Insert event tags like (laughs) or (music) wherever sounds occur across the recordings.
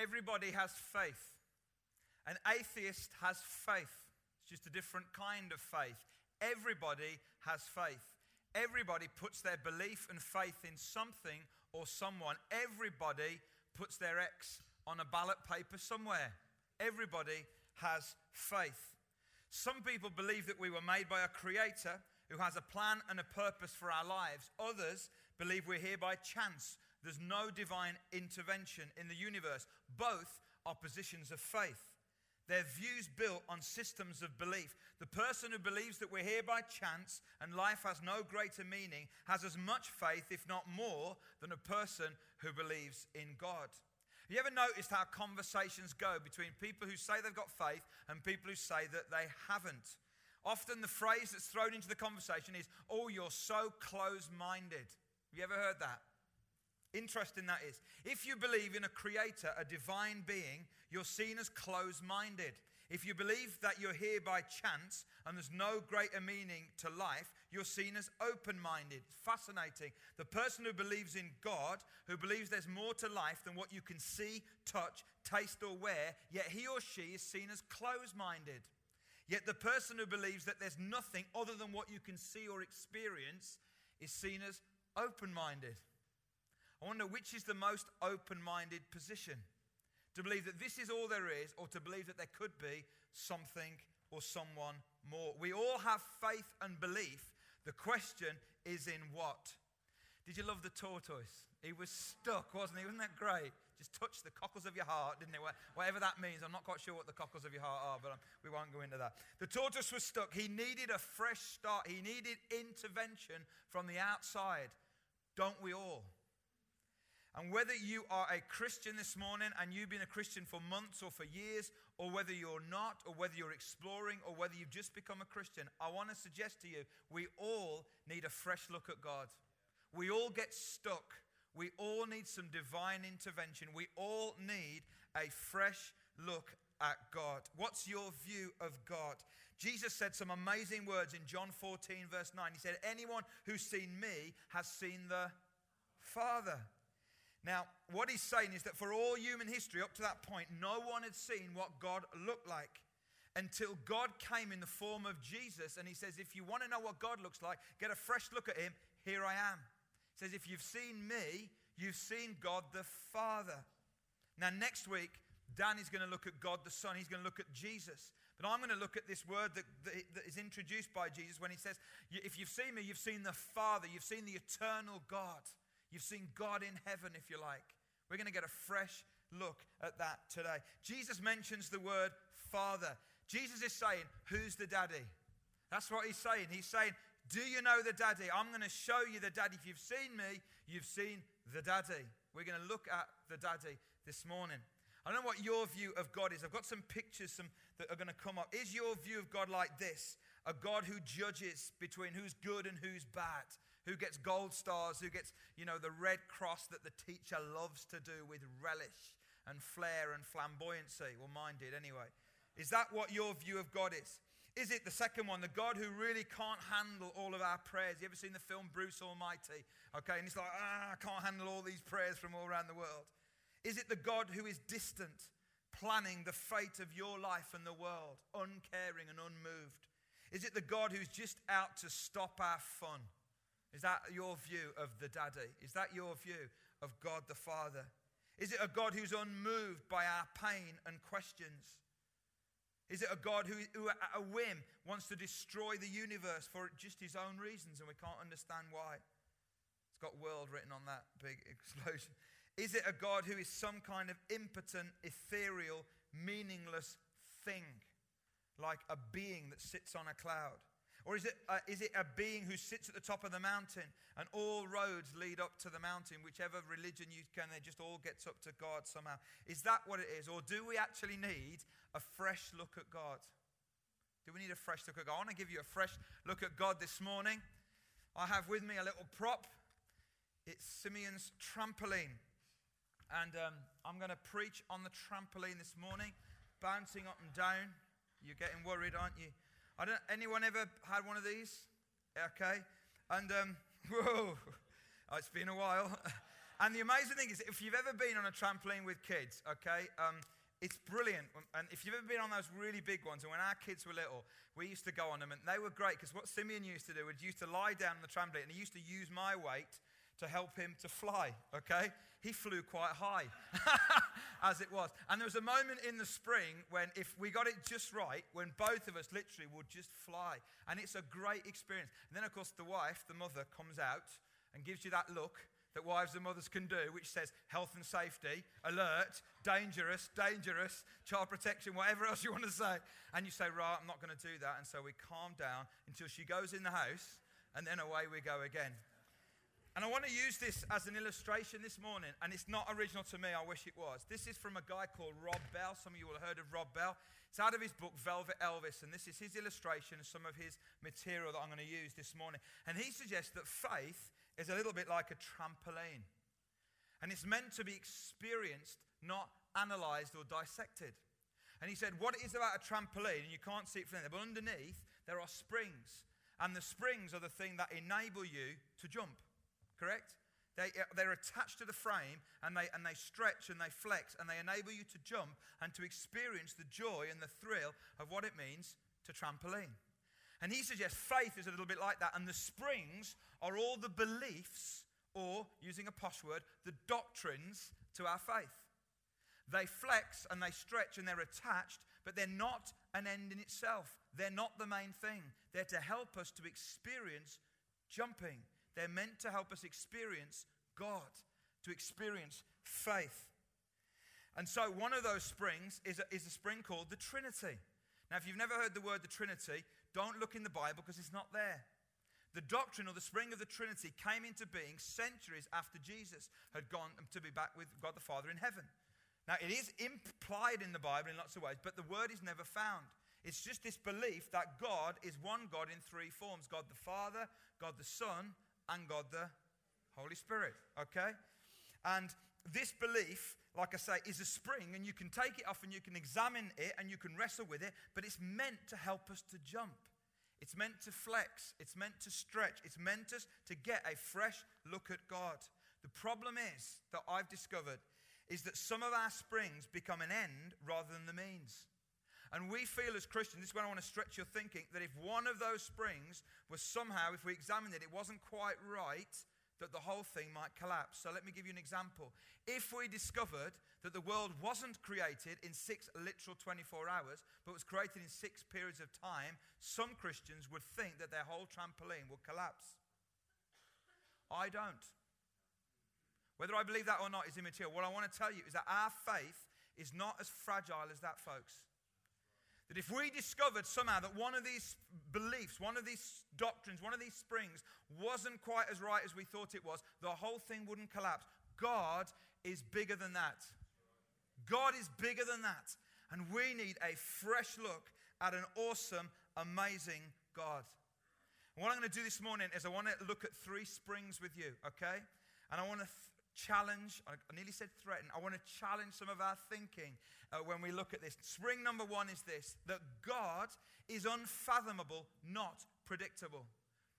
everybody has faith. An atheist has faith. It's just a different kind of faith. Everybody has faith. Everybody puts their belief and faith in something or someone. Everybody puts their X on a ballot paper somewhere. Everybody has faith. Some people believe that we were made by a creator who has a plan and a purpose for our lives. Others believe we're here by chance. There's no divine intervention in the universe. Both are positions of faith. Their views built on systems of belief. The person who believes that we're here by chance and life has no greater meaning has as much faith, if not more, than a person who believes in God. Have you ever noticed how conversations go between people who say they've got faith and people who say that they haven't? Often the phrase that's thrown into the conversation is, Oh, you're so close minded. Have you ever heard that? Interesting that is. If you believe in a creator, a divine being, you're seen as close minded. If you believe that you're here by chance and there's no greater meaning to life, you're seen as open minded. Fascinating. The person who believes in God, who believes there's more to life than what you can see, touch, taste, or wear, yet he or she is seen as close minded. Yet the person who believes that there's nothing other than what you can see or experience is seen as open minded. I wonder which is the most open minded position to believe that this is all there is, or to believe that there could be something or someone more. We all have faith and belief. The question is in what? Did you love the tortoise? He was stuck, wasn't he? Wasn't that great? Just touched the cockles of your heart, didn't it? Whatever that means. I'm not quite sure what the cockles of your heart are, but um, we won't go into that. The tortoise was stuck. He needed a fresh start, he needed intervention from the outside. Don't we all? And whether you are a Christian this morning and you've been a Christian for months or for years, or whether you're not, or whether you're exploring, or whether you've just become a Christian, I want to suggest to you we all need a fresh look at God. We all get stuck. We all need some divine intervention. We all need a fresh look at God. What's your view of God? Jesus said some amazing words in John 14, verse 9. He said, Anyone who's seen me has seen the Father. Now, what he's saying is that for all human history up to that point, no one had seen what God looked like until God came in the form of Jesus. And he says, If you want to know what God looks like, get a fresh look at him. Here I am. He says, If you've seen me, you've seen God the Father. Now, next week, Dan is going to look at God the Son. He's going to look at Jesus. But I'm going to look at this word that, that, that is introduced by Jesus when he says, If you've seen me, you've seen the Father, you've seen the eternal God. You've seen God in heaven, if you like. We're going to get a fresh look at that today. Jesus mentions the word Father. Jesus is saying, Who's the daddy? That's what he's saying. He's saying, Do you know the daddy? I'm going to show you the daddy. If you've seen me, you've seen the daddy. We're going to look at the daddy this morning. I don't know what your view of God is. I've got some pictures some, that are going to come up. Is your view of God like this? A God who judges between who's good and who's bad? Who gets gold stars, who gets, you know, the red cross that the teacher loves to do with relish and flair and flamboyancy. Well, mine did anyway. Is that what your view of God is? Is it the second one, the God who really can't handle all of our prayers? You ever seen the film Bruce Almighty? Okay, and it's like, ah, I can't handle all these prayers from all around the world. Is it the God who is distant, planning the fate of your life and the world, uncaring and unmoved? Is it the God who's just out to stop our fun? Is that your view of the daddy? Is that your view of God the Father? Is it a God who's unmoved by our pain and questions? Is it a God who, who, at a whim, wants to destroy the universe for just his own reasons and we can't understand why? It's got world written on that big (laughs) explosion. Is it a God who is some kind of impotent, ethereal, meaningless thing, like a being that sits on a cloud? Or is it, uh, is it a being who sits at the top of the mountain and all roads lead up to the mountain? Whichever religion you can, it just all gets up to God somehow. Is that what it is? Or do we actually need a fresh look at God? Do we need a fresh look at God? I want to give you a fresh look at God this morning. I have with me a little prop. It's Simeon's trampoline. And um, I'm going to preach on the trampoline this morning, bouncing up and down. You're getting worried, aren't you? I don't, anyone ever had one of these? Okay. And, um, (laughs) whoa, oh, it's been a while. (laughs) And the amazing thing is, if you've ever been on a trampoline with kids, okay, um, it's brilliant. And if you've ever been on those really big ones, and when our kids were little, we used to go on them, and they were great because what Simeon used to do was used to lie down on the trampoline, and he used to use my weight to help him to fly, okay? He flew quite high, (laughs) as it was. And there was a moment in the spring when, if we got it just right, when both of us literally would just fly. And it's a great experience. And then, of course, the wife, the mother, comes out and gives you that look that wives and mothers can do, which says health and safety, alert, dangerous, dangerous, child protection, whatever else you want to say. And you say, right, I'm not going to do that. And so we calm down until she goes in the house, and then away we go again. And I want to use this as an illustration this morning, and it's not original to me, I wish it was. This is from a guy called Rob Bell. Some of you will have heard of Rob Bell. It's out of his book, Velvet Elvis, and this is his illustration of some of his material that I'm going to use this morning. And he suggests that faith is a little bit like a trampoline. And it's meant to be experienced, not analyzed or dissected. And he said, What it is about a trampoline, and you can't see it from there, but underneath there are springs. And the springs are the thing that enable you to jump, correct? They, uh, they're attached to the frame and they, and they stretch and they flex and they enable you to jump and to experience the joy and the thrill of what it means to trampoline. And he suggests faith is a little bit like that. And the springs are all the beliefs, or using a posh word, the doctrines to our faith. They flex and they stretch and they're attached, but they're not an end in itself. They're not the main thing. They're to help us to experience jumping. They're meant to help us experience God, to experience faith. And so, one of those springs is a, is a spring called the Trinity. Now, if you've never heard the word the Trinity, don't look in the Bible because it's not there. The doctrine or the spring of the Trinity came into being centuries after Jesus had gone to be back with God the Father in heaven. Now, it is implied in the Bible in lots of ways, but the word is never found. It's just this belief that God is one God in three forms God the Father, God the Son, and God the Holy Spirit. Okay? And this belief, like I say, is a spring, and you can take it off and you can examine it and you can wrestle with it, but it's meant to help us to jump. It's meant to flex. It's meant to stretch. It's meant us to get a fresh look at God. The problem is that I've discovered is that some of our springs become an end rather than the means. And we feel as Christians, this is where I want to stretch your thinking, that if one of those springs was somehow, if we examined it, it wasn't quite right, that the whole thing might collapse. So let me give you an example. If we discovered that the world wasn't created in six literal 24 hours, but was created in six periods of time, some Christians would think that their whole trampoline would collapse. I don't. Whether I believe that or not is immaterial. What I want to tell you is that our faith is not as fragile as that, folks. That if we discovered somehow that one of these beliefs, one of these doctrines, one of these springs wasn't quite as right as we thought it was, the whole thing wouldn't collapse. God is bigger than that. God is bigger than that. And we need a fresh look at an awesome, amazing God. And what I'm going to do this morning is I want to look at three springs with you, okay? And I want to challenge, I nearly said threaten, I want to challenge some of our thinking uh, when we look at this. Spring number one is this that God is unfathomable, not predictable.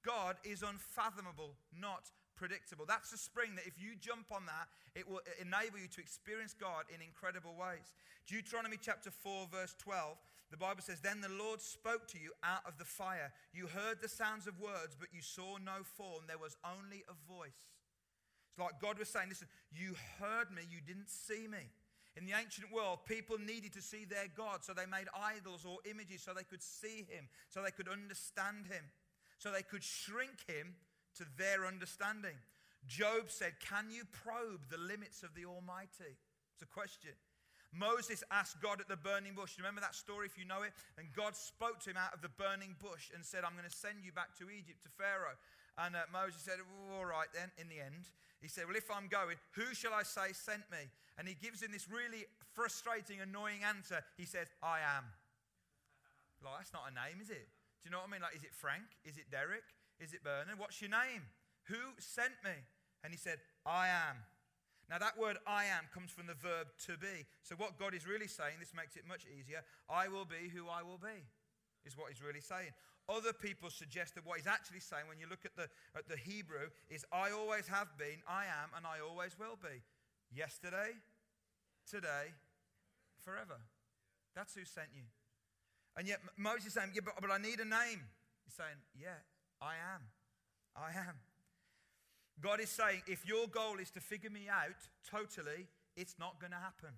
God is unfathomable, not predictable. That's a spring that if you jump on that, it will enable you to experience God in incredible ways. Deuteronomy chapter 4, verse 12, the Bible says, Then the Lord spoke to you out of the fire. You heard the sounds of words, but you saw no form. There was only a voice. It's like God was saying, Listen, you heard me, you didn't see me. In the ancient world, people needed to see their God, so they made idols or images so they could see him, so they could understand him, so they could shrink him to their understanding. Job said, Can you probe the limits of the Almighty? It's a question. Moses asked God at the burning bush. Remember that story if you know it? And God spoke to him out of the burning bush and said, I'm going to send you back to Egypt, to Pharaoh. And uh, Moses said, All right then, in the end. He said, Well, if I'm going, who shall I say sent me? And he gives him this really frustrating, annoying answer. He says, I am. Like, that's not a name, is it? Do you know what I mean? Like, is it Frank? Is it Derek? Is it Bernard? What's your name? Who sent me? And he said, I am. Now, that word I am comes from the verb to be. So, what God is really saying, this makes it much easier I will be who I will be. is what he's really saying. Other people suggest that what he's actually saying, when you look at the, at the Hebrew, is I always have been, I am, and I always will be. Yesterday, today, forever. That's who sent you. And yet Moses is saying, yeah, but, but I need a name. He's saying, yeah, I am. I am. God is saying, if your goal is to figure me out totally, it's not going to happen.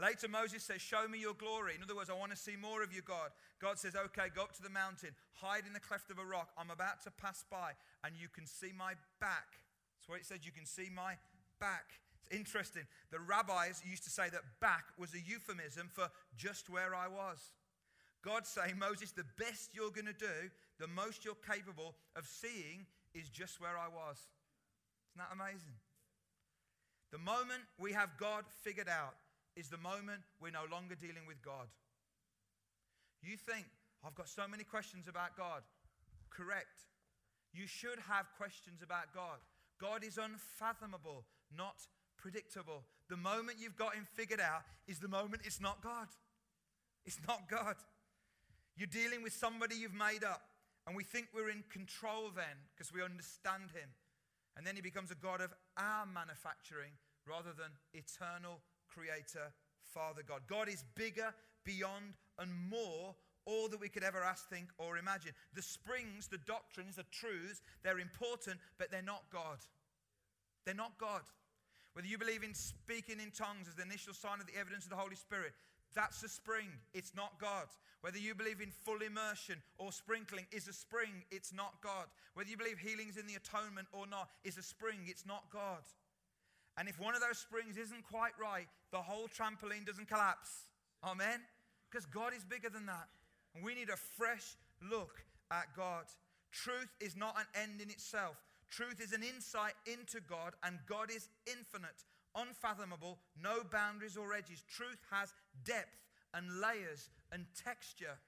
Later, Moses says, Show me your glory. In other words, I want to see more of you, God. God says, Okay, go up to the mountain, hide in the cleft of a rock. I'm about to pass by, and you can see my back. That's what it says, you can see my back. It's interesting. The rabbis used to say that back was a euphemism for just where I was. God's saying, Moses, the best you're going to do, the most you're capable of seeing, is just where I was. Isn't that amazing? The moment we have God figured out is the moment we're no longer dealing with God. You think, I've got so many questions about God. Correct. You should have questions about God. God is unfathomable, not predictable. The moment you've got Him figured out is the moment it's not God. It's not God. You're dealing with somebody you've made up. And we think we're in control then because we understand him. And then he becomes a God of our manufacturing rather than eternal creator, Father God. God is bigger, beyond, and more all that we could ever ask, think, or imagine. The springs, the doctrines, the truths, they're important, but they're not God. They're not God. Whether you believe in speaking in tongues as the initial sign of the evidence of the Holy Spirit, that's a spring. It's not God. Whether you believe in full immersion or sprinkling is a spring. It's not God. Whether you believe healing's in the atonement or not is a spring. It's not God. And if one of those springs isn't quite right, the whole trampoline doesn't collapse. Amen? Because God is bigger than that. And we need a fresh look at God. Truth is not an end in itself. Truth is an insight into God, and God is infinite unfathomable, no boundaries or edges. Truth has depth and layers and texture.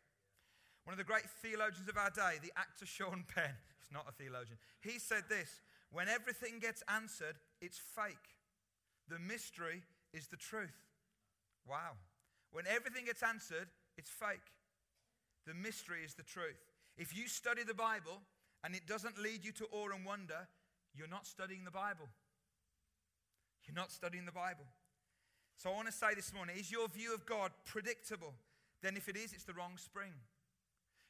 One of the great theologians of our day, the actor Sean Penn, (laughs) he's not a theologian, he said this when everything gets answered, it's fake. The mystery is the truth. Wow. When everything gets answered, it's fake. The mystery is the truth. If you study the Bible and it doesn't lead you to awe and wonder, you're not studying the Bible. You're not studying the Bible. So I want to say this morning is your view of God predictable? Then, if it is, it's the wrong spring.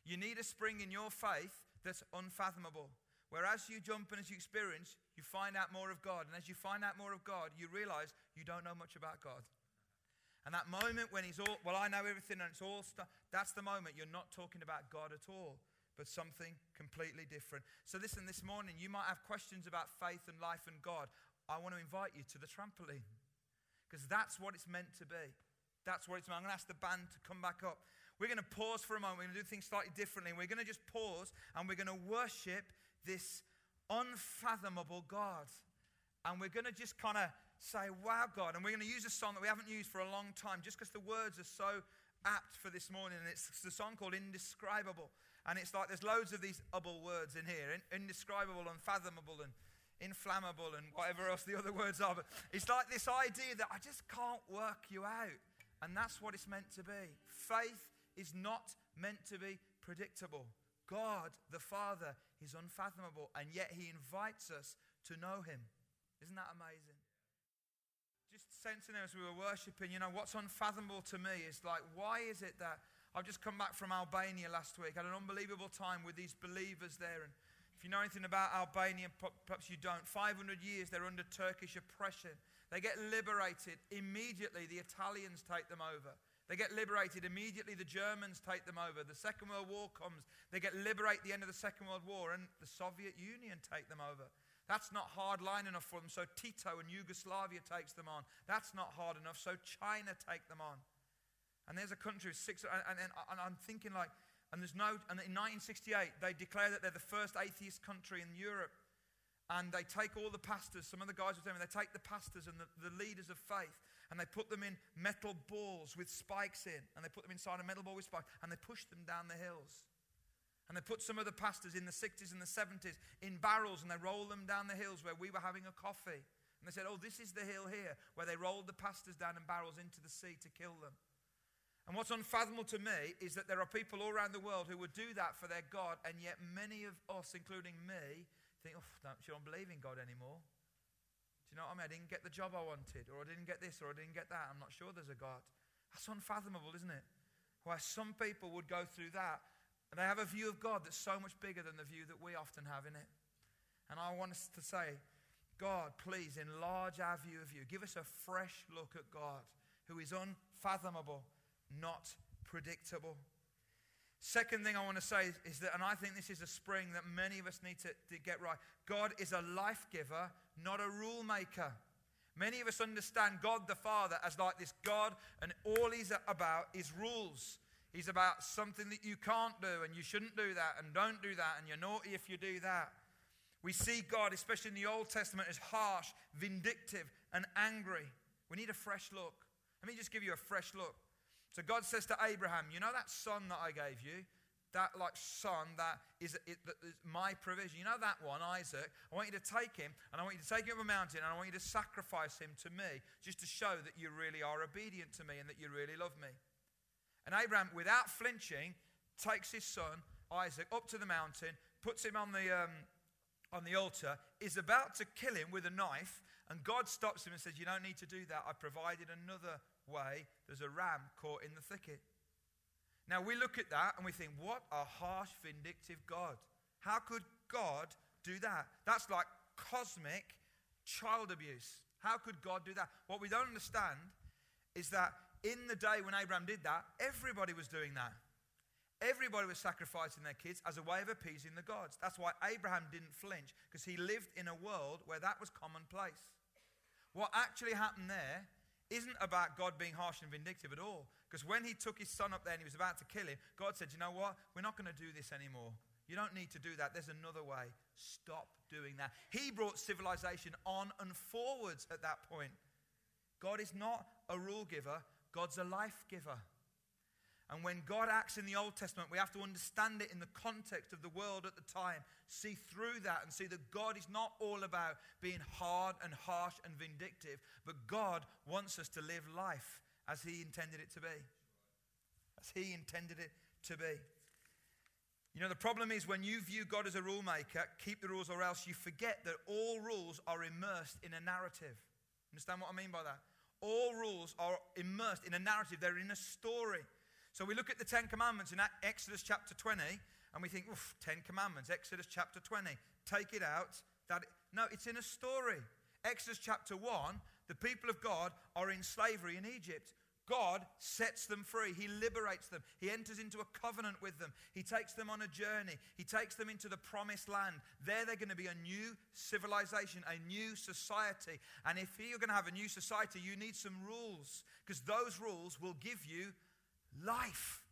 You need a spring in your faith that's unfathomable. Whereas you jump and as you experience, you find out more of God. And as you find out more of God, you realize you don't know much about God. And that moment when he's all, well, I know everything and it's all stuff, that's the moment you're not talking about God at all, but something completely different. So, listen, this morning you might have questions about faith and life and God. I want to invite you to the trampoline because that's what it's meant to be. That's what it's meant. I'm going to ask the band to come back up. We're going to pause for a moment. We're going to do things slightly differently. We're going to just pause and we're going to worship this unfathomable God. And we're going to just kind of say, Wow, God. And we're going to use a song that we haven't used for a long time just because the words are so apt for this morning. And it's the song called Indescribable. And it's like there's loads of these able words in here indescribable, unfathomable, and inflammable and whatever else the other words are. But it's like this idea that I just can't work you out. And that's what it's meant to be. Faith is not meant to be predictable. God, the Father, is unfathomable, and yet He invites us to know Him. Isn't that amazing? Just sensing as we were worshiping, you know, what's unfathomable to me is like, why is it that I've just come back from Albania last week, had an unbelievable time with these believers there, and if you know anything about Albania, perhaps you don't. 500 years they're under Turkish oppression. They get liberated. Immediately the Italians take them over. They get liberated. Immediately the Germans take them over. The Second World War comes. They get liberated at the end of the Second World War, and the Soviet Union take them over. That's not hard line enough for them, so Tito and Yugoslavia takes them on. That's not hard enough, so China take them on. And there's a country with six, and, and, and I'm thinking like, and there's no, and in 1968, they declare that they're the first atheist country in Europe. And they take all the pastors, some of the guys were telling me, they take the pastors and the, the leaders of faith and they put them in metal balls with spikes in. And they put them inside a metal ball with spikes and they push them down the hills. And they put some of the pastors in the 60s and the 70s in barrels and they roll them down the hills where we were having a coffee. And they said, Oh, this is the hill here where they rolled the pastors down in barrels into the sea to kill them. And what's unfathomable to me is that there are people all around the world who would do that for their God, and yet many of us, including me, think, oh, you don't believe in God anymore. Do you know what I mean? I didn't get the job I wanted, or I didn't get this, or I didn't get that. I'm not sure there's a God. That's unfathomable, isn't it? Why some people would go through that, and they have a view of God that's so much bigger than the view that we often have in it. And I want us to say, God, please enlarge our view of you. Give us a fresh look at God, who is unfathomable not predictable. Second thing I want to say is that, and I think this is a spring that many of us need to, to get right God is a life giver, not a rule maker. Many of us understand God the Father as like this God, and all He's about is rules. He's about something that you can't do, and you shouldn't do that, and don't do that, and you're naughty if you do that. We see God, especially in the Old Testament, as harsh, vindictive, and angry. We need a fresh look. Let me just give you a fresh look. So God says to Abraham, You know that son that I gave you? That like son that is, it, that is my provision. You know that one, Isaac? I want you to take him and I want you to take him up a mountain and I want you to sacrifice him to me just to show that you really are obedient to me and that you really love me. And Abraham, without flinching, takes his son, Isaac, up to the mountain, puts him on the, um, on the altar, is about to kill him with a knife, and God stops him and says, You don't need to do that. I provided another way, there's a ram caught in the thicket. Now we look at that and we think, what a harsh, vindictive God. How could God do that? That's like cosmic child abuse. How could God do that? What we don't understand is that in the day when Abraham did that, everybody was doing that. Everybody was sacrificing their kids as a way of appeasing the gods. That's why Abraham didn't flinch, because he lived in a world where that was commonplace. What actually happened there isn't about God being harsh and vindictive at all. Because when he took his son up there and he was about to kill him, God said, You know what? We're not going to do this anymore. You don't need to do that. There's another way. Stop doing that. He brought civilization on and forwards at that point. God is not a rule giver, God's a life giver. And when God acts in the Old Testament, we have to understand it in the context of the world at the time. See through that and see that God is not all about being hard and harsh and vindictive, but God wants us to live life as He intended it to be. As He intended it to be. You know, the problem is when you view God as a rule maker, keep the rules or else you forget that all rules are immersed in a narrative. Understand what I mean by that? All rules are immersed in a narrative, they're in a story. So we look at the Ten Commandments in Exodus chapter 20 and we think, oof, Ten Commandments, Exodus chapter 20. Take it out. That no, it's in a story. Exodus chapter 1, the people of God are in slavery in Egypt. God sets them free. He liberates them. He enters into a covenant with them. He takes them on a journey. He takes them into the promised land. There, they're going to be a new civilization, a new society. And if you're going to have a new society, you need some rules because those rules will give you life.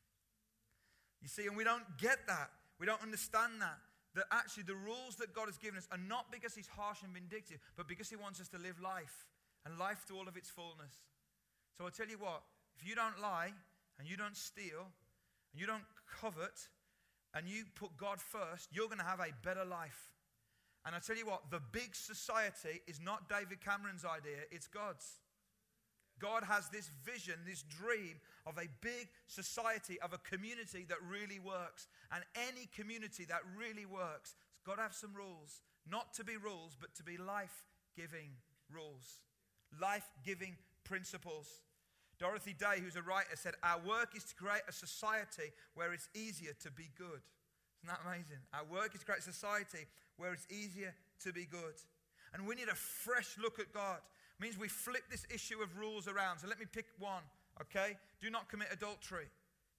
You see, and we don't get that. We don't understand that. That actually the rules that God has given us are not because He's harsh and vindictive, but because He wants us to live life and life to all of its fullness. So I'll tell you what, if you don't lie and you don't steal and you don't covet and you put God first, you're going to have a better life. And I tell you what, the big society is not David Cameron's idea, it's God's. God has this vision, this dream of a big society, of a community that really works. And any community that really works has got to have some rules. Not to be rules, but to be life giving rules, life giving principles. Dorothy Day, who's a writer, said, Our work is to create a society where it's easier to be good. Isn't that amazing? Our work is to create a society where it's easier to be good. And we need a fresh look at God means we flip this issue of rules around. So let me pick one, okay? Do not commit adultery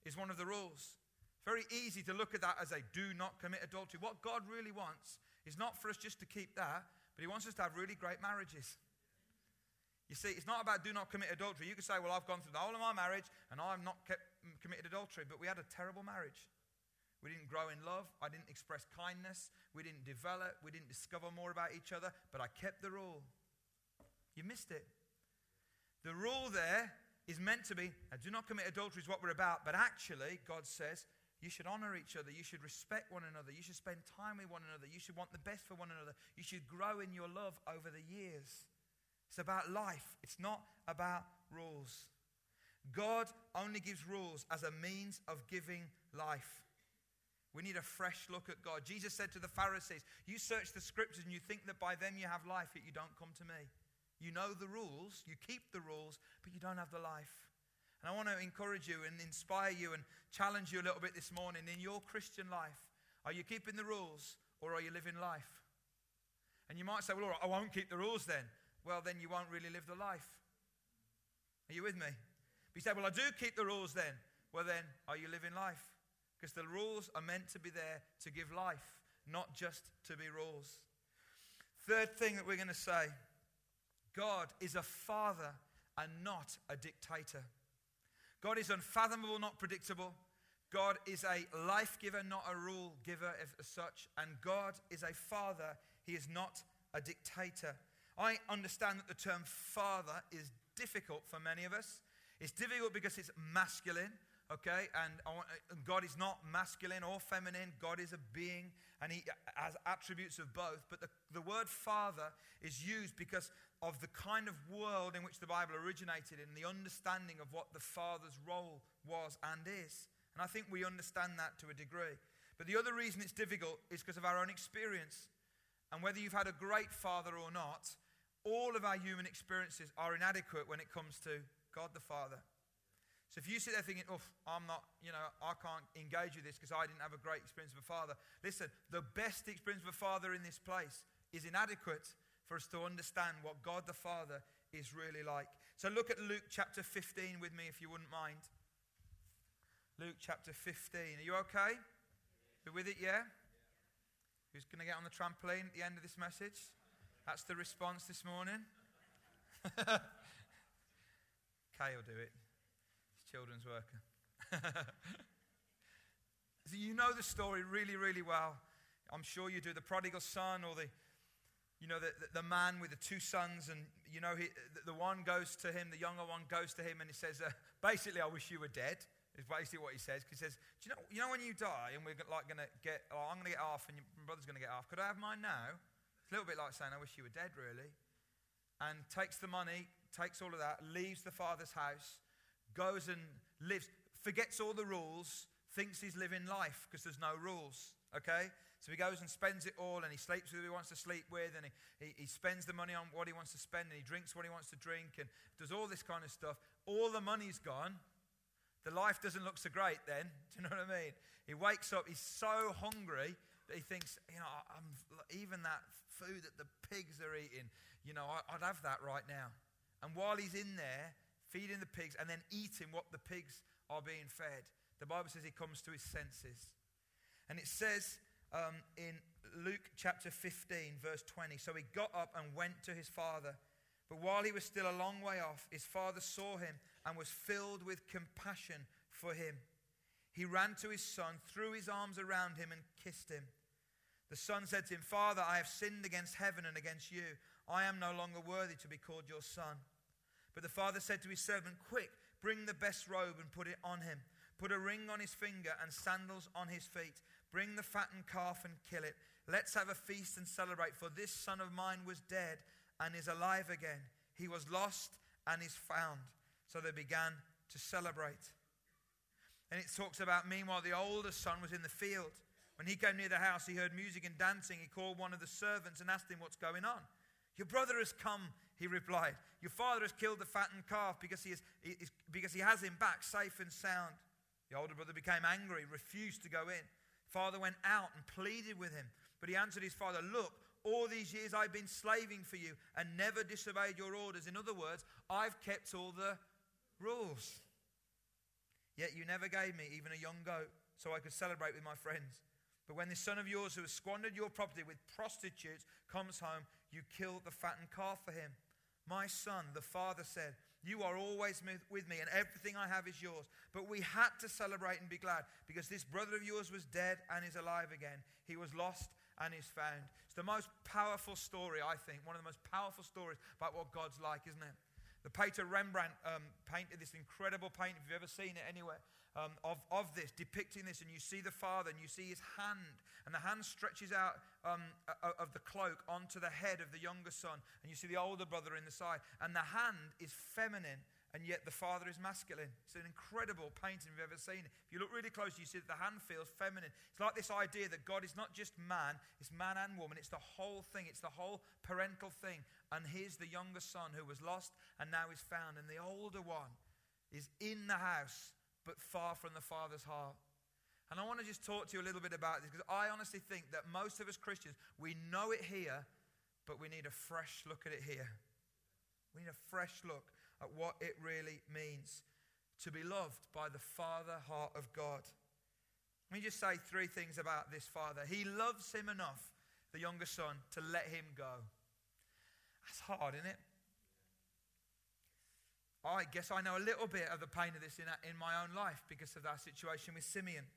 is one of the rules. Very easy to look at that as a do not commit adultery. What God really wants is not for us just to keep that, but He wants us to have really great marriages. You see, it's not about do not commit adultery. You could say, well, I've gone through the whole of my marriage and I've not kept, mm, committed adultery, but we had a terrible marriage. We didn't grow in love. I didn't express kindness. We didn't develop. We didn't discover more about each other, but I kept the rule. You missed it. The rule there is meant to be do not commit adultery, is what we're about. But actually, God says you should honor each other. You should respect one another. You should spend time with one another. You should want the best for one another. You should grow in your love over the years. It's about life, it's not about rules. God only gives rules as a means of giving life. We need a fresh look at God. Jesus said to the Pharisees, You search the scriptures and you think that by them you have life, yet you don't come to me. You know the rules, you keep the rules, but you don't have the life. And I want to encourage you and inspire you and challenge you a little bit this morning in your Christian life. Are you keeping the rules or are you living life? And you might say, Well, I won't keep the rules then. Well, then you won't really live the life. Are you with me? But you say, Well, I do keep the rules then. Well, then, are you living life? Because the rules are meant to be there to give life, not just to be rules. Third thing that we're going to say God is a father and not a dictator. God is unfathomable, not predictable. God is a life giver, not a rule giver as such. And God is a father, He is not a dictator. I understand that the term father is difficult for many of us. It's difficult because it's masculine okay? And, uh, God is not masculine or feminine. God is a being and he has attributes of both. But the, the word father is used because of the kind of world in which the Bible originated and the understanding of what the father's role was and is. And I think we understand that to a degree. But the other reason it's difficult is because of our own experience. And whether you've had a great father or not, all of our human experiences are inadequate when it comes to God the Father. So if you sit there thinking, oh, I'm not, you know, I can't engage with this because I didn't have a great experience of a father. Listen, the best experience of a father in this place is inadequate for us to understand what God the Father is really like. So look at Luke chapter 15 with me if you wouldn't mind. Luke chapter 15. Are you okay? You with it, yeah? Who's going to get on the trampoline at the end of this message? That's the response this morning. (laughs) Kay will do it children's worker. (laughs) so you know the story really, really well. I'm sure you do. The prodigal son or the, you know, the, the, man with the two sons, and you know, he, the, the, one goes to him, the younger one goes to him, and he says, uh, basically, I wish you were dead. Is basically what he says. He says, "Do you know? You know when you die, and we're like going to get, oh, I'm going to get half, and your brother's going to get half. Could I have mine now?" It's a little bit like saying, "I wish you were dead," really. And takes the money, takes all of that, leaves the father's house, goes and lives, forgets all the rules, thinks he's living life because there's no rules. Okay? So he goes and spends it all and he sleeps with who he wants to sleep with and he, he, he, spends the money on what he wants to spend and he drinks what he wants to drink and does all this kind of stuff. All the money's gone. The life doesn't look so great then. (laughs) Do you know what I mean? He wakes up, he's so hungry that he thinks, you know, I'm, even that food that the pigs are eating, you know, I, I'd have that right now. And while he's in there, feeding the pigs, and then eating what the pigs are being fed. The Bible says he comes to his senses. And it says um, in Luke chapter 15, verse 20 So he got up and went to his father. But while he was still a long way off, his father saw him and was filled with compassion for him. He ran to his son, threw his arms around him, and kissed him. The son said to him, Father, I have sinned against heaven and against you. I am no longer worthy to be called your son. But the father said to his servant, Quick, bring the best robe and put it on him. Put a ring on his finger and sandals on his feet. Bring the fattened calf and kill it. Let's have a feast and celebrate, for this son of mine was dead and is alive again. He was lost and is found. So they began to celebrate. And it talks about, meanwhile, the older son was in the field. When he came near the house, he heard music and dancing. He called one of the servants and asked him what's going on. Your brother has come, he replied. Your father has killed the fattened calf because he, is, because he has him back safe and sound. The older brother became angry, refused to go in. Father went out and pleaded with him. But he answered his father, Look, all these years I've been slaving for you and never disobeyed your orders. In other words, I've kept all the rules. Yet you never gave me even a young goat so I could celebrate with my friends. But when this son of yours who has squandered your property with prostitutes comes home, you kill the fattened calf for him. My son, the father said, You are always with me, and everything I have is yours. But we had to celebrate and be glad because this brother of yours was dead and is alive again. He was lost and is found. It's the most powerful story, I think, one of the most powerful stories about what God's like, isn't it? The painter Rembrandt um, painted this incredible painting, if you've ever seen it anywhere, um, of, of this, depicting this. And you see the father, and you see his hand, and the hand stretches out um, of the cloak onto the head of the younger son. And you see the older brother in the side. And the hand is feminine and yet the father is masculine. It's an incredible painting you've ever seen. If you look really close, you see that the hand feels feminine. It's like this idea that God is not just man, it's man and woman. It's the whole thing, it's the whole parental thing. And here's the younger son who was lost and now is found. And the older one is in the house, but far from the father's heart. And I want to just talk to you a little bit about this because I honestly think that most of us Christians, we know it here, but we need a fresh look at it here. We need a fresh look at what it really means to be loved by the Father heart of God. Let me just say three things about this Father. He loves him enough, the younger son, to let him go. That's hard, isn't it? I guess I know a little bit of the pain of this in, in my own life because of that situation with Simeon.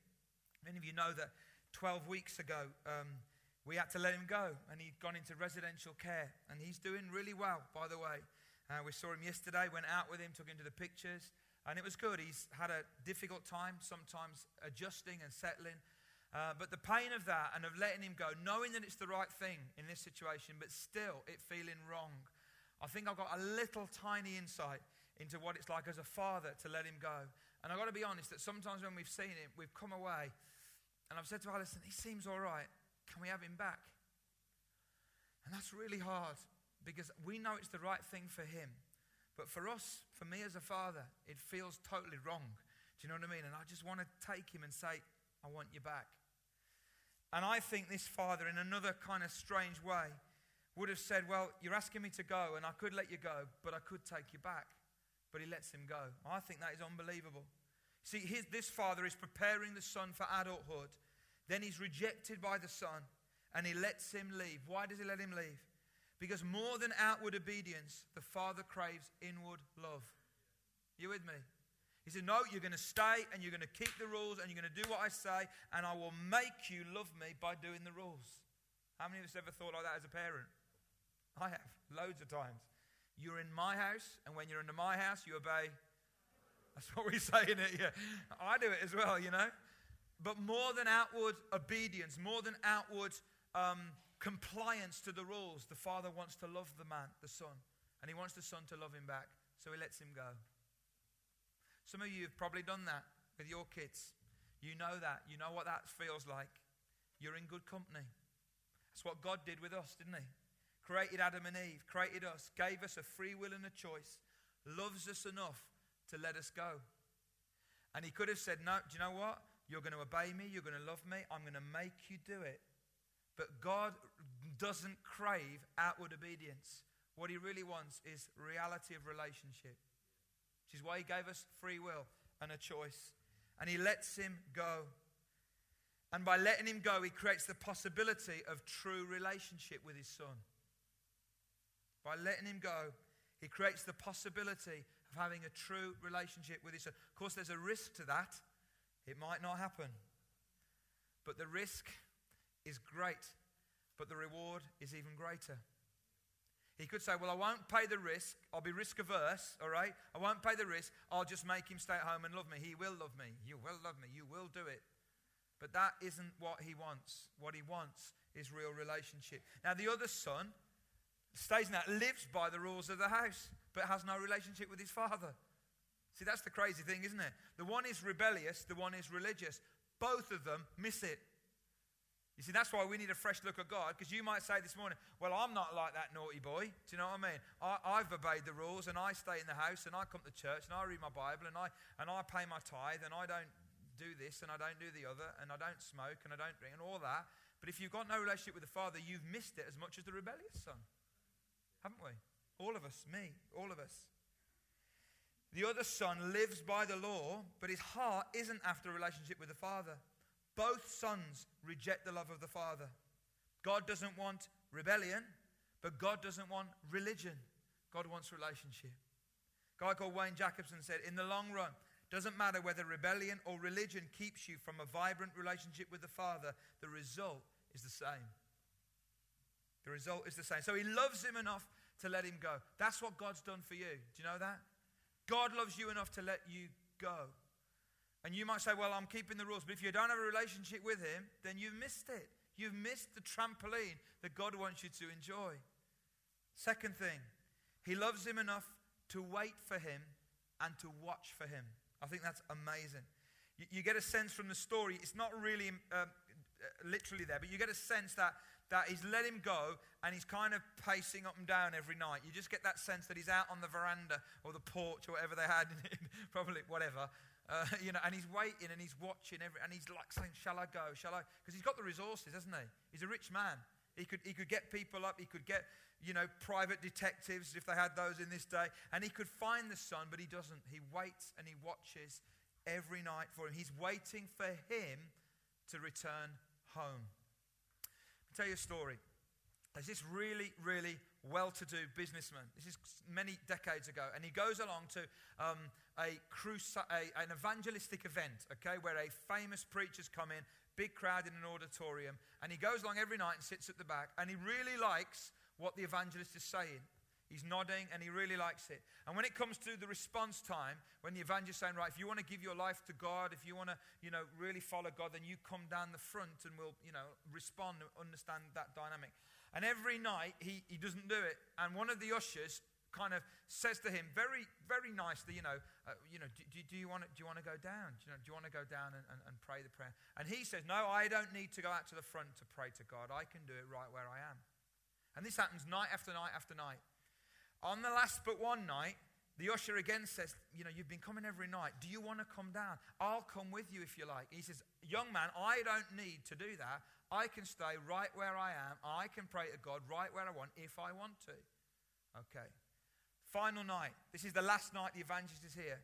Many of you know that 12 weeks ago, um, we had to let him go, and he'd gone into residential care, and he's doing really well, by the way. Uh, we saw him yesterday, went out with him, took him to the pictures, and it was good. He's had a difficult time sometimes adjusting and settling. Uh, but the pain of that and of letting him go, knowing that it's the right thing in this situation, but still it feeling wrong, I think I've got a little tiny insight into what it's like as a father to let him go. And I've got to be honest that sometimes when we've seen him, we've come away and I've said to Alison, he seems all right. Can we have him back? And that's really hard because we know it's the right thing for him. But for us, for me as a father, it feels totally wrong. Do you know what I mean? And I just want to take him and say, I want you back. And I think this father, in another kind of strange way, would have said, Well, you're asking me to go, and I could let you go, but I could take you back. But he lets him go. I think that is unbelievable. See, his, this father is preparing the son for adulthood. Then he's rejected by the son, and he lets him leave. Why does he let him leave? Because more than outward obedience, the Father craves inward love. You with me? He said, No, you're going to stay and you're going to keep the rules and you're going to do what I say, and I will make you love me by doing the rules. How many of us ever thought like that as a parent? I have, loads of times. You're in my house, and when you're in my house, you obey. That's what we (laughs) say in it, yeah. I do it as well, you know. But more than outward obedience, more than outward um, compliance to the rules, the father wants to love the man, the son, and he wants the son to love him back, so he lets him go. Some of you have probably done that with your kids. You know that. You know what that feels like. You're in good company. That's what God did with us, didn't He? Created Adam and Eve, created us, gave us a free will and a choice, loves us enough to let us go. And He could have said, No, do you know what? You're going to obey me, you're going to love me, I'm going to make you do it. But God doesn't crave outward obedience. What he really wants is reality of relationship, which is why he gave us free will and a choice. And he lets him go. And by letting him go, he creates the possibility of true relationship with his son. By letting him go, he creates the possibility of having a true relationship with his son. Of course, there's a risk to that. It might not happen. But the risk is great, but the reward is even greater. He could say, Well, I won't pay the risk. I'll be risk averse, all right? I won't pay the risk. I'll just make him stay at home and love me. He will love me. You will love me. You will do it. But that isn't what he wants. What he wants is real relationship. Now, the other son stays in that, lives by the rules of the house, but has no relationship with his father. See, that's the crazy thing, isn't it? The one is rebellious, the one is religious. Both of them miss it. You see, that's why we need a fresh look at God, because you might say this morning, Well, I'm not like that naughty boy. Do you know what I mean? I, have obeyed the rules, and I stay in the house, and I come to church, and I read my Bible, and I, and I pay my tithe, and I don't do this, and I don't do the other, and I don't smoke, and I don't drink, and all that. But if you've got no relationship with the Father, you've missed it as much as the rebellious son. Haven't we? All of us, me, all of us. The other son lives by the law, but his heart isn't after a relationship with the Father. Both sons reject the love of the Father. God doesn't want rebellion, but God doesn't want religion. God wants relationship. A guy called Wayne Jacobsen said, In the long run, doesn't matter whether rebellion or religion keeps you from a vibrant relationship with the Father, the result is the same. The result is the same. So he loves him enough to let him go. That's what God's done for you. Do you know that? God loves you enough to let you go. And you might say, Well, I'm keeping the rules. But if you don't have a relationship with Him, then you've missed it. You've missed the trampoline that God wants you to enjoy. Second thing, He loves Him enough to wait for Him and to watch for him. I think that's amazing. You, you get a sense from the story, it's not really um, literally there, but you get a sense that, that he's let him go and he's kind of pacing up and down every night. You just get that sense that he's out on the veranda or the porch or whatever they had, (laughs) probably whatever. Uh, you know, and he's waiting and he's watching every, and he's like saying, "Shall I go? Shall I?" Because he's got the resources, hasn't he? He's a rich man. He could, he could get people up. He could get, you know, private detectives if they had those in this day, and he could find the son, but he doesn't. He waits and he watches every night for him. He's waiting for him to return home. Tell you a story. There's this really, really well to do businessman. This is many decades ago. And he goes along to um, a, cruci- a, an evangelistic event, okay, where a famous preacher's come in, big crowd in an auditorium. And he goes along every night and sits at the back. And he really likes what the evangelist is saying. He's nodding and he really likes it. And when it comes to the response time, when the evangelist is saying, right, if you want to give your life to God, if you want to, you know, really follow God, then you come down the front and we'll, you know, respond and understand that dynamic. And every night he, he doesn't do it. And one of the ushers kind of says to him very, very nicely, you know, uh, you know, do, do, do, you want to, do you want to go down? Do you, know, do you want to go down and, and, and pray the prayer? And he says, no, I don't need to go out to the front to pray to God. I can do it right where I am. And this happens night after night after night. On the last but one night, the usher again says, You know, you've been coming every night. Do you want to come down? I'll come with you if you like. He says, Young man, I don't need to do that. I can stay right where I am. I can pray to God right where I want if I want to. Okay. Final night. This is the last night the evangelist is here.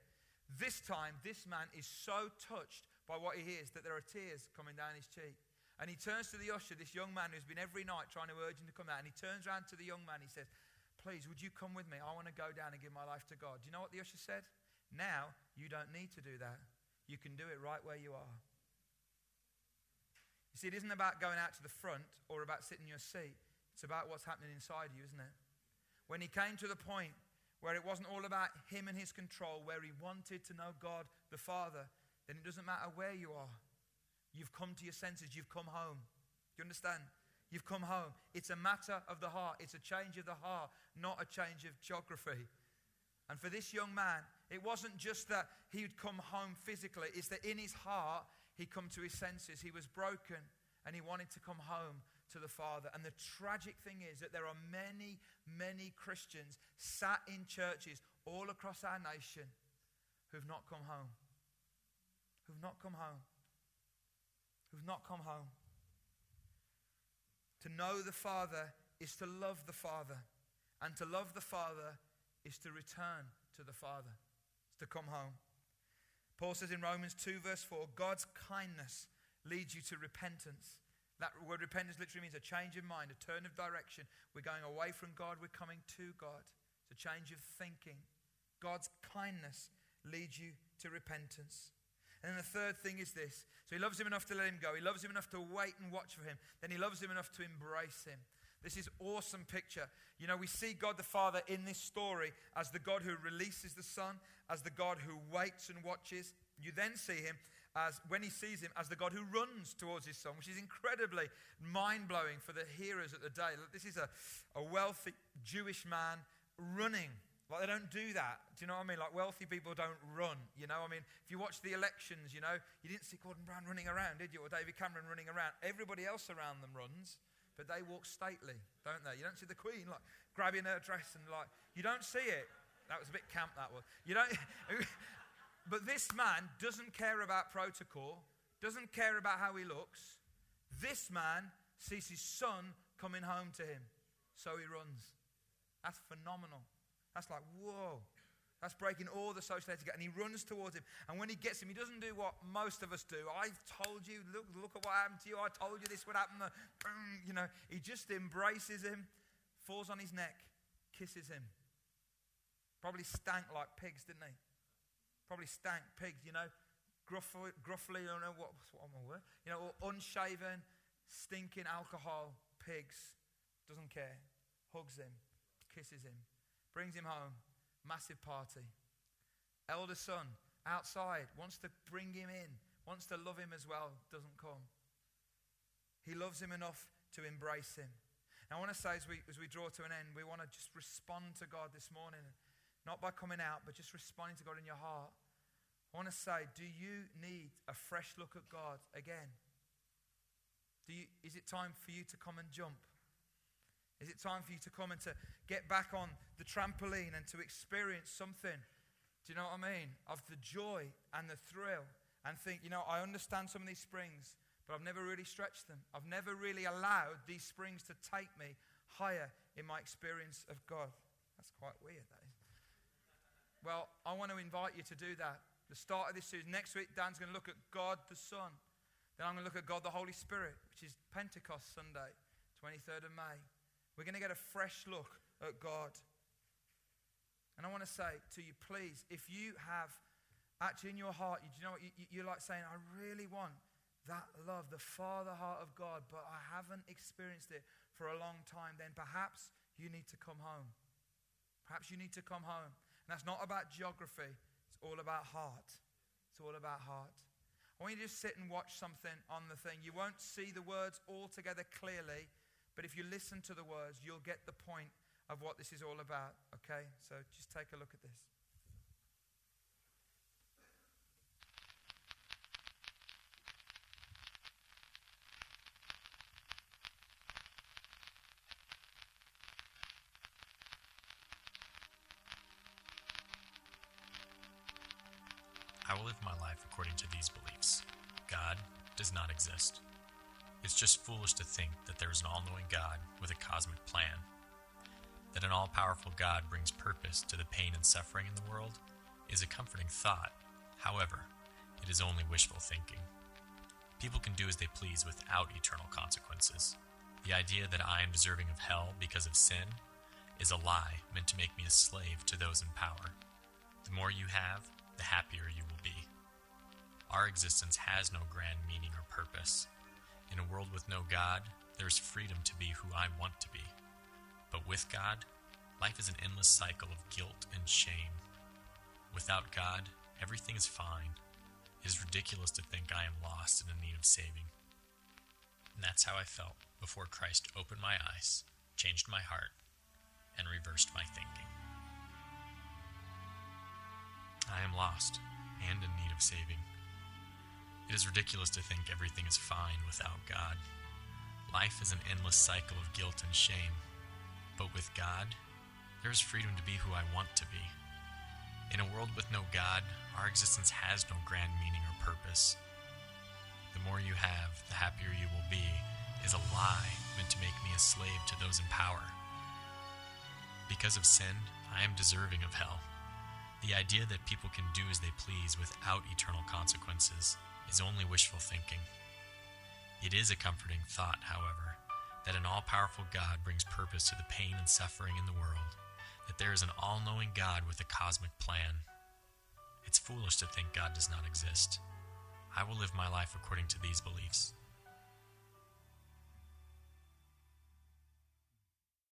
This time, this man is so touched by what he hears that there are tears coming down his cheek. And he turns to the usher, this young man who's been every night trying to urge him to come out. And he turns around to the young man. He says, Please, would you come with me? I want to go down and give my life to God. Do you know what the usher said? Now, you don't need to do that. You can do it right where you are. You see, it isn't about going out to the front or about sitting in your seat. It's about what's happening inside you, isn't it? When he came to the point where it wasn't all about him and his control, where he wanted to know God the Father, then it doesn't matter where you are. You've come to your senses, you've come home. Do you understand? You've come home. It's a matter of the heart. It's a change of the heart, not a change of geography. And for this young man, it wasn't just that he'd come home physically, it's that in his heart, he'd come to his senses. He was broken and he wanted to come home to the Father. And the tragic thing is that there are many, many Christians sat in churches all across our nation who've not come home. Who've not come home. Who've not come home. To know the Father is to love the Father. And to love the Father is to return to the Father, it's to come home. Paul says in Romans 2, verse 4, God's kindness leads you to repentance. That word repentance literally means a change of mind, a turn of direction. We're going away from God, we're coming to God. It's a change of thinking. God's kindness leads you to repentance. And then the third thing is this. So he loves him enough to let him go. He loves him enough to wait and watch for him. Then he loves him enough to embrace him. This is awesome picture. You know, we see God the Father in this story as the God who releases the Son, as the God who waits and watches. You then see him as when he sees him as the God who runs towards his son, which is incredibly mind-blowing for the hearers at the day. This is a, a wealthy Jewish man running like, they don't do that. Do you know what I mean? Like, wealthy people don't run. You know, I mean, if you watch the elections, you know, you didn't see Gordon Brown running around, did you? Or David Cameron running around. Everybody else around them runs, but they walk stately, don't they? You don't see the Queen, like, grabbing her dress and, like, you don't see it. That was a bit camp, that was. You don't. (laughs) but this man doesn't care about protocol, doesn't care about how he looks. This man sees his son coming home to him, so he runs. That's phenomenal. That's like, whoa. That's breaking all the social etiquette. And he runs towards him. And when he gets him, he doesn't do what most of us do. I've told you, look, look at what happened to you. I told you this would happen. You know, he just embraces him, falls on his neck, kisses him. Probably stank like pigs, didn't he? Probably stank pigs, you know, gruffly, gruffly I don't know what, what my word, you know, unshaven, stinking alcohol pigs. Doesn't care. Hugs him, kisses him brings him home, massive party. Elder son, outside, wants to bring him in, wants to love him as well, doesn't come. He loves him enough to embrace him. Now, I want to say as we, as we draw to an end, we want to just respond to God this morning. not by coming out, but just responding to God in your heart. I want to say, do you need a fresh look at God again? Do you, is it time for you to come and jump? Is it time for you to come and to get back on the trampoline and to experience something? Do you know what I mean? Of the joy and the thrill and think, you know, I understand some of these springs, but I've never really stretched them. I've never really allowed these springs to take me higher in my experience of God. That's quite weird, that is. Well, I want to invite you to do that. The start of this series. Next week, Dan's going to look at God the Son. Then I'm going to look at God the Holy Spirit, which is Pentecost Sunday, 23rd of May. We're going to get a fresh look at God. And I want to say to you, please, if you have actually in your heart, you, you know what, you, you're like saying, I really want that love, the Father heart of God, but I haven't experienced it for a long time, then perhaps you need to come home. Perhaps you need to come home. And that's not about geography, it's all about heart. It's all about heart. I want you to just sit and watch something on the thing. You won't see the words altogether clearly, but if you listen to the words, you'll get the point of what this is all about. Okay? So just take a look at this. It's just foolish to think that there is an all knowing God with a cosmic plan. That an all powerful God brings purpose to the pain and suffering in the world is a comforting thought. However, it is only wishful thinking. People can do as they please without eternal consequences. The idea that I am deserving of hell because of sin is a lie meant to make me a slave to those in power. The more you have, the happier you will be. Our existence has no grand meaning or purpose. In a world with no God, there is freedom to be who I want to be. But with God, life is an endless cycle of guilt and shame. Without God, everything is fine. It is ridiculous to think I am lost and in need of saving. And that's how I felt before Christ opened my eyes, changed my heart, and reversed my thinking. I am lost and in need of saving. It is ridiculous to think everything is fine without God. Life is an endless cycle of guilt and shame. But with God, there is freedom to be who I want to be. In a world with no God, our existence has no grand meaning or purpose. The more you have, the happier you will be, is a lie meant to make me a slave to those in power. Because of sin, I am deserving of hell. The idea that people can do as they please without eternal consequences is only wishful thinking. It is a comforting thought, however, that an all powerful God brings purpose to the pain and suffering in the world, that there is an all knowing God with a cosmic plan. It's foolish to think God does not exist. I will live my life according to these beliefs.